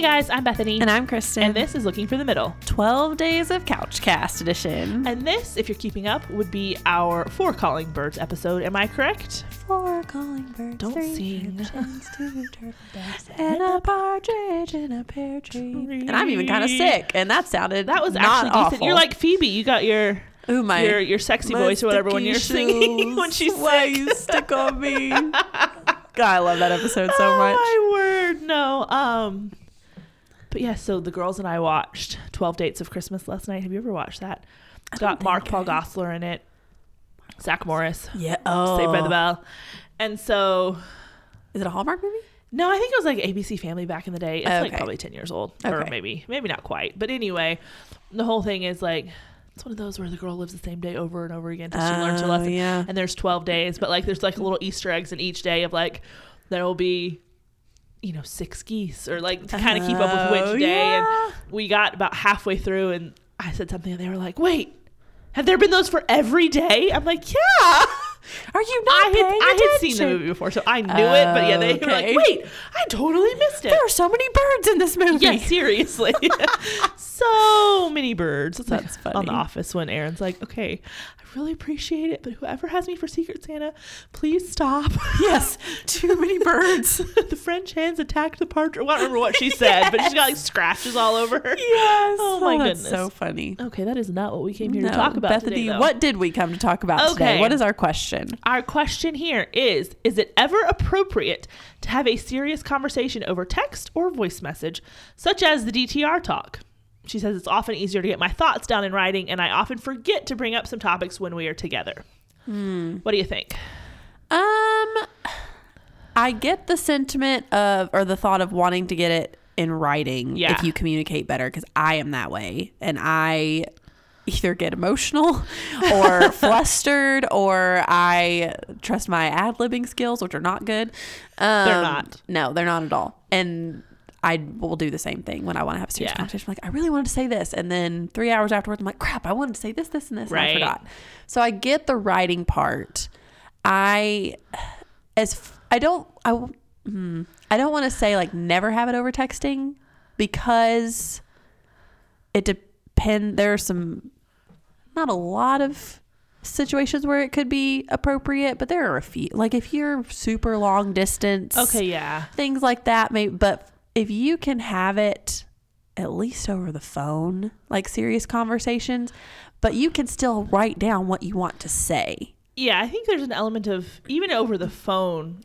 Hey guys, I'm Bethany. And I'm Kristen. And this is Looking for the Middle. 12 Days of Couchcast edition. And this, if you're keeping up, would be our Four Calling Birds episode. Am I correct? Four calling birds. Don't sing. two and a partridge in a pear tree. And I'm even kind of sick, and that sounded That was actually decent. awful. You're like Phoebe. You got your Ooh, my your your sexy voice or whatever when you're singing when she's Why sick. you stick on me. God, I love that episode so oh, much. my word, no. Um, but yeah, so the girls and I watched Twelve Dates of Christmas last night. Have you ever watched that? It's got Mark Paul Gosselaar in it, Zach Morris, Yeah. Oh. Saved by the oh. Bell, and so Is it a Hallmark movie? No, I think it was like ABC Family back in the day. It's like probably 10 years old. Or Okay. maybe, maybe not quite. But anyway, the whole thing is like, it's one of those where the girl lives the same day over and over again until she learns her Oh, lesson. yeah. And there's 12 days, but like there's like little Easter eggs in each day of like, there will be, you know, six geese or like to kind of keep up with Oh, which day. yeah. And we got about halfway through and I said something and they were like, wait, have there been those for every day? I'm like, yeah. Are you not I had, I had seen the movie before, so I knew it. But yeah, they were like, "Wait, I totally missed it." There are so many birds in this movie. Yeah, seriously, so many birds. Like That's on. The Office when Erin's like, "Okay, really appreciate it, but whoever has me for Secret Santa, please stop." Yes. Too many birds. the French hens attacked the partridge. Well, I don't remember what she said, but she's got like scratches all over her. Yes. Oh my oh, that's goodness. So funny. Okay, that is not what we came here to talk about Bethany, today. what did we come to talk about Okay. today? What is our question? Our question here is Is it ever appropriate to have a serious conversation over text or voice message, such as the DTR talk? She says it's often easier to get my thoughts down in writing, and I often forget to bring up some topics when we are together. What do you think? Um, I get the sentiment of or the thought of wanting to get it in writing Yeah. if you communicate better because I am that way and I either get emotional or flustered or I trust my ad libbing skills which are not good. Um, They're not. No, they're not at all. And I will do the same thing when I want to have a serious Yeah. conversation. I'm like, I really wanted to say this. And then three hours afterwards, I'm like, crap, I wanted to say this, this, and this. And Right. I forgot. So I get the writing part. I, as f- I don't, I, hmm, I don't want to say like never have it over texting because it depend. There are some, not a lot of situations where it could be appropriate, but there are a few. Like if you're super long distance, Okay, yeah. things like that. Maybe, but if you can have it at least over the phone, like serious conversations, but you can still write down what you want to say. Yeah, I think there's an element of even over the phone,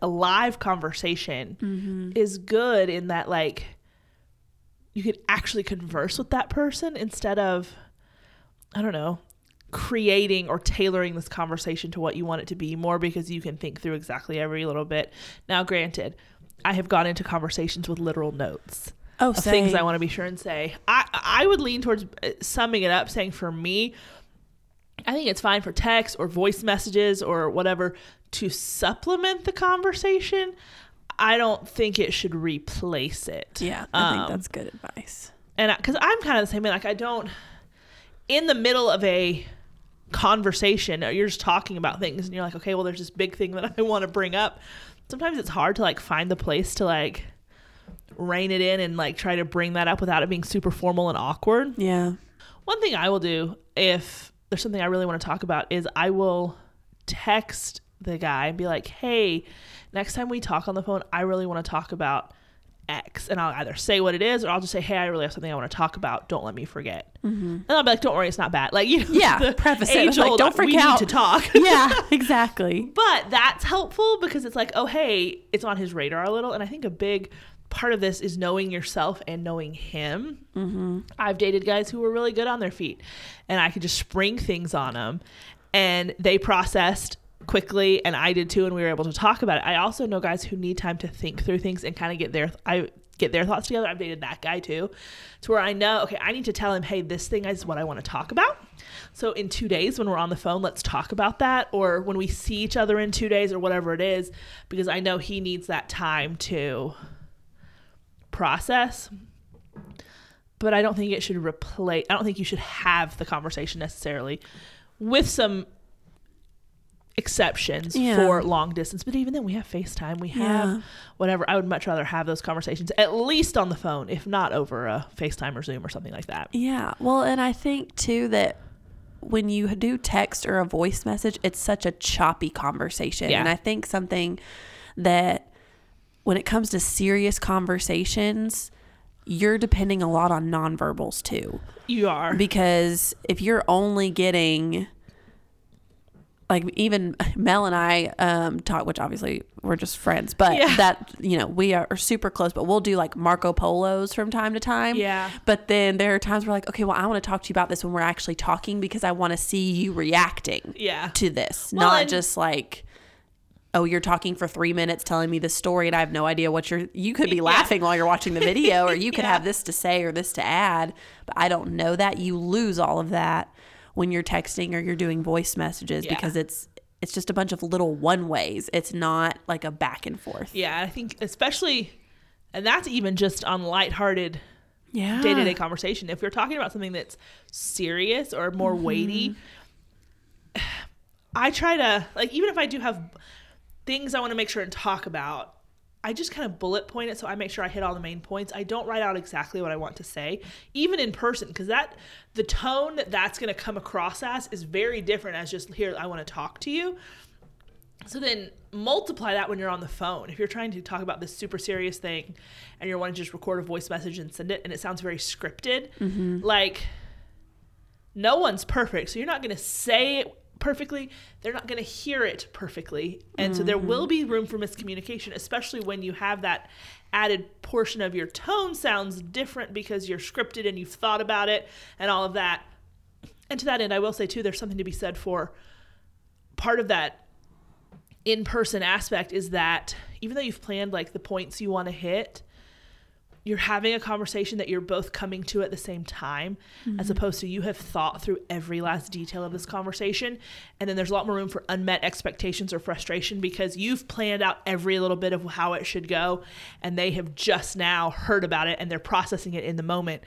a live conversation mm-hmm. is good in that like you could actually converse with that person instead of I don't know, creating or tailoring this conversation to what you want it to be more because you can think through exactly every little bit. Now, granted, I have gone into conversations with literal notes Oh, of things I want to be sure and say. I I would lean towards uh, summing it up, saying for me, I think it's fine for text or voice messages or whatever to supplement the conversation. I don't think it should replace it. Yeah, I think Um, that's good advice. and because I'm kind of the same way. Like I don't in the middle of a conversation, you're just talking about things, and you're like, okay, well, there's this big thing that I want to bring up. Sometimes it's hard to like find the place to like rein it in and like try to bring that up without it being super formal and awkward. Yeah. One thing I will do if there's something I really want to talk about is I will text the guy and be like, hey, next time we talk on the phone, I really want to talk about X. And I'll either say what it is or I'll just say, hey, I really have something I want to talk about. Don't let me forget. And I'll be like, don't worry, it's not bad. Like, you know, Yeah, the preface it. Like, don't freak we out. to talk. Yeah, exactly. But that's helpful because it's like, oh, hey, it's on his radar a little. And I think a big part of this is knowing yourself and knowing him. Mm-hmm. I've dated guys who were really good on their feet, and I could just spring things on them, and they processed quickly, and I did too, and we were able to talk about it. I also know guys who need time to think through things and kind of get their I get their thoughts together. I've dated that guy too, to where I know, okay, I need to tell him, hey, this thing is what I want to talk about. So in two days, when we're on the phone, let's talk about that. Or when we see each other in two days or whatever it is, because I know he needs that time to process. But I don't think it should replace, I don't think you should have the conversation necessarily with some exceptions Yeah. for long distance, but even then we have FaceTime, we have Yeah. whatever. I would much rather have those conversations at least on the phone, if not over a FaceTime or Zoom or something like that. Yeah. Well, and I think too that when you do text or a voice message, it's such a choppy conversation. Yeah. And I think something that when it comes to serious conversations, you're depending a lot on nonverbals too. You are. Because if you're only getting like even Mel and I um talk which obviously we're just friends, but Yeah. that you know, we are super close, but we'll do like Marco Polos from time to time. Yeah. But then there are times where like, okay, well I want to talk to you about this when we're actually talking because I want to see you reacting Yeah. to this. Well, not and- just like Oh, you're talking for three minutes telling me this story and I have no idea what you're you could be Yeah. laughing while you're watching the video or you could Yeah. have this to say or this to add, but I don't know that. You lose all of that when you're texting or you're doing voice messages Yeah. because it's it's just a bunch of little one ways. It's not like a back and forth. Yeah, I think especially, and that's even just on lighthearted Yeah. day to day conversation. If we're talking about something that's serious or more mm-hmm. weighty, I try to like even if I do have things I want to make sure and talk about, I just kind of bullet point it so I make sure I hit all the main points. I don't write out exactly what I want to say, even in person, because that the tone that that's going to come across as is very different as just here I want to talk to you. So then multiply that when you're on the phone. If you're trying to talk about this super serious thing and you want to just record a voice message and send it and it sounds very scripted, mm-hmm. like no one's perfect. So you're not going to say it perfectly. They're not going to hear it perfectly. And so there will be room for miscommunication, especially when you have that added portion of your tone sounds different because you're scripted and you've thought about it and all of that. And to that end, I will say too, there's something to be said for part of that in person aspect is that even though you've planned like the points you want to hit, you're having a conversation that you're both coming to at the same time, as mm-hmm. opposed to you have thought through every last detail of this conversation. And then there's a lot more room for unmet expectations or frustration because you've planned out every little bit of how it should go. And they have just now heard about it and they're processing it in the moment.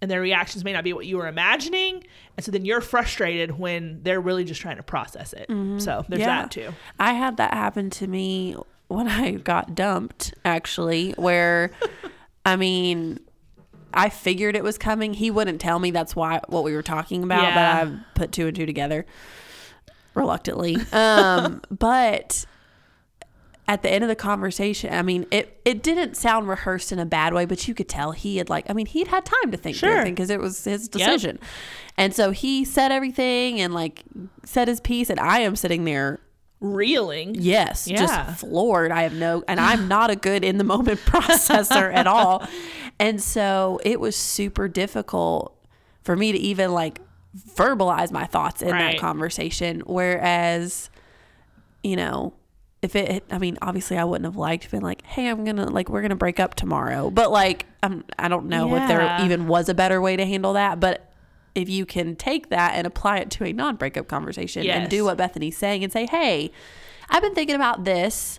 And their reactions may not be what you were imagining. And so then you're frustrated when they're really just trying to process it. Mm-hmm. So there's Yeah. that too. I had that happen to me when I got dumped, actually, where I mean, I figured it was coming. He wouldn't tell me that's why what we were talking about, Yeah. but I put two and two together reluctantly. Um, but at the end of the conversation, I mean, it it didn't sound rehearsed in a bad way, but you could tell he had like, I mean, he'd had time to think Sure. everything because it was his decision, and so he said everything and like said his piece, and I am sitting there Reeling. Yes, Yeah. just floored. I have no, and I'm not a good in the moment processor at all. And so it was super difficult for me to even like verbalize my thoughts in Right. that conversation. Whereas, you know, if it, I mean, obviously I wouldn't have liked being like, hey, I'm gonna, like, we're gonna break up tomorrow. But like, I'm, I don't know if there even was a better way to handle that. But if you can take that and apply it to a non breakup conversation and do what Bethany's saying and say, hey, I've been thinking about this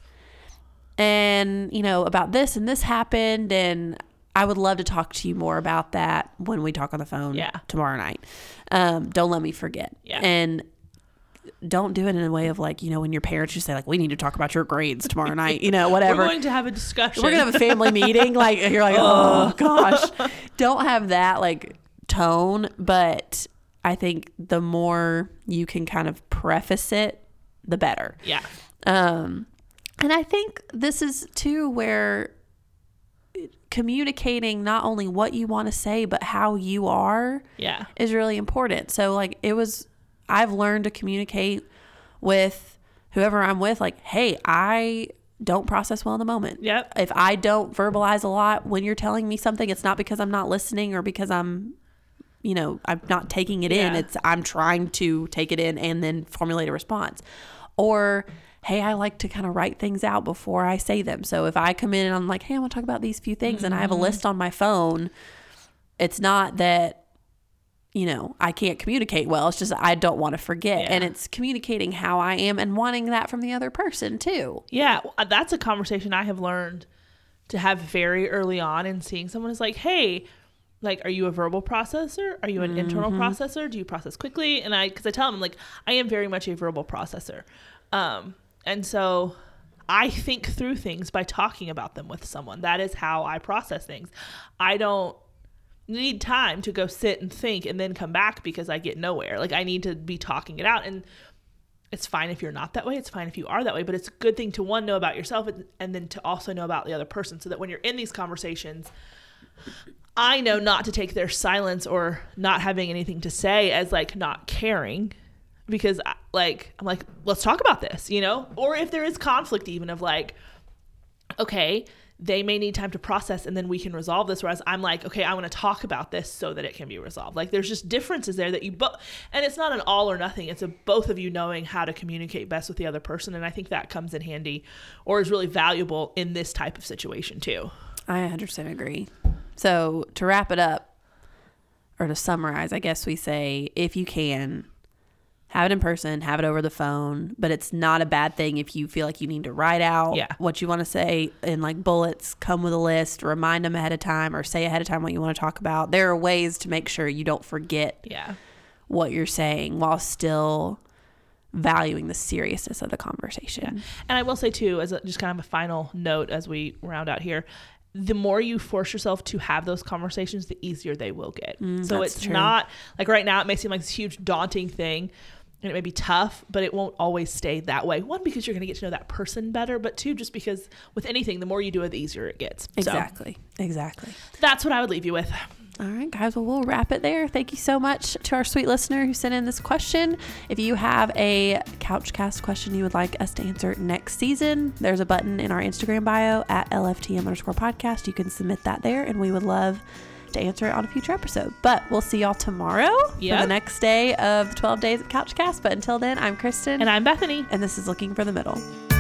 and, you know, about this and this happened. And I would love to talk to you more about that when we talk on the phone Yeah. tomorrow night. Um, don't let me forget. Yeah. And don't do it in a way of like, you know, when your parents just say, like, we need to talk about your grades tomorrow night, you know, whatever. We're going to have a discussion. We're gonna have a family meeting. Like you're like, oh gosh, don't have that like tone. But I think the more you can kind of preface it, the better. yeah. Um, and I think this is too where communicating not only what you want to say but how you are Yeah. is really important. So like it was I've learned to communicate with whoever I'm with like, "Hey, I don't process well in the moment." Yep. If I don't verbalize a lot when you're telling me something, it's not because I'm not listening or because I'm you know, I'm not taking it in. It's I'm trying to take it in and then formulate a response. Or hey, I like to kind of write things out before I say them. So if I come in and I'm like, "Hey, I want to talk about these few things," and I have a Mm-hmm. list on my phone, it's not that you know, I can't communicate well. It's just I don't want to forget. Yeah. And it's communicating how I am and wanting that from the other person too. Yeah, that's a conversation I have learned to have very early on in seeing someone is like, "Hey, like are you a verbal processor? Are you an internal processor? Do you process quickly?" And I cuz I tell them like, "I am very much a verbal processor. Um, and so I think through things by talking about them with someone. That is how I process things. I don't need time to go sit and think and then come back because I get nowhere. Like I need to be talking it out and it's fine if you're not that way. It's fine if you are that way, but it's a good thing to one know about yourself and, and then to also know about the other person so that when you're in these conversations, I know not to take their silence or not having anything to say as like not caring because I- like I'm like let's talk about this, you know? Or if there is conflict even of like okay, they may need time to process and then we can resolve this whereas I'm like okay, I want to talk about this so that it can be resolved. Like there's just differences there that you both and it's not an all or nothing. It's a both of you knowing how to communicate best with the other person and I think that comes in handy or is really valuable in this type of situation too. I 100% agree. So to wrap it up, or to summarize, I guess we say if you can, have it in person, have it over the phone, but it's not a bad thing if you feel like you need to write out Yeah. what you want to say in like bullets, come with a list, remind them ahead of time, or say ahead of time what you want to talk about. There are ways to make sure you don't forget Yeah. what you're saying while still valuing the seriousness of the conversation. And I will say too, as a, just kind of a final note as we round out here, the more you force yourself to have those conversations, the easier they will get. so Mm, that's it's true. not like right now it may seem like this huge daunting thing and it may be tough, but it won't always stay that way. One, because you're going to get to know that person better, but two, just because with anything, the more you do it, the easier it gets. So Exactly. Exactly. that's what I would leave you with. All right, guys. Well, we'll wrap it there. Thank you so much to our sweet listener who sent in this question. If you have a Couchcast question you would like us to answer next season, there's a button in our Instagram bio at LFTM underscore podcast. You can submit that there, and we would love to answer it on a future episode. But we'll see y'all tomorrow for the next day of the 12 days of Couchcast. But until then, I'm Kristen, And I'm Bethany. and this is Looking for the Middle.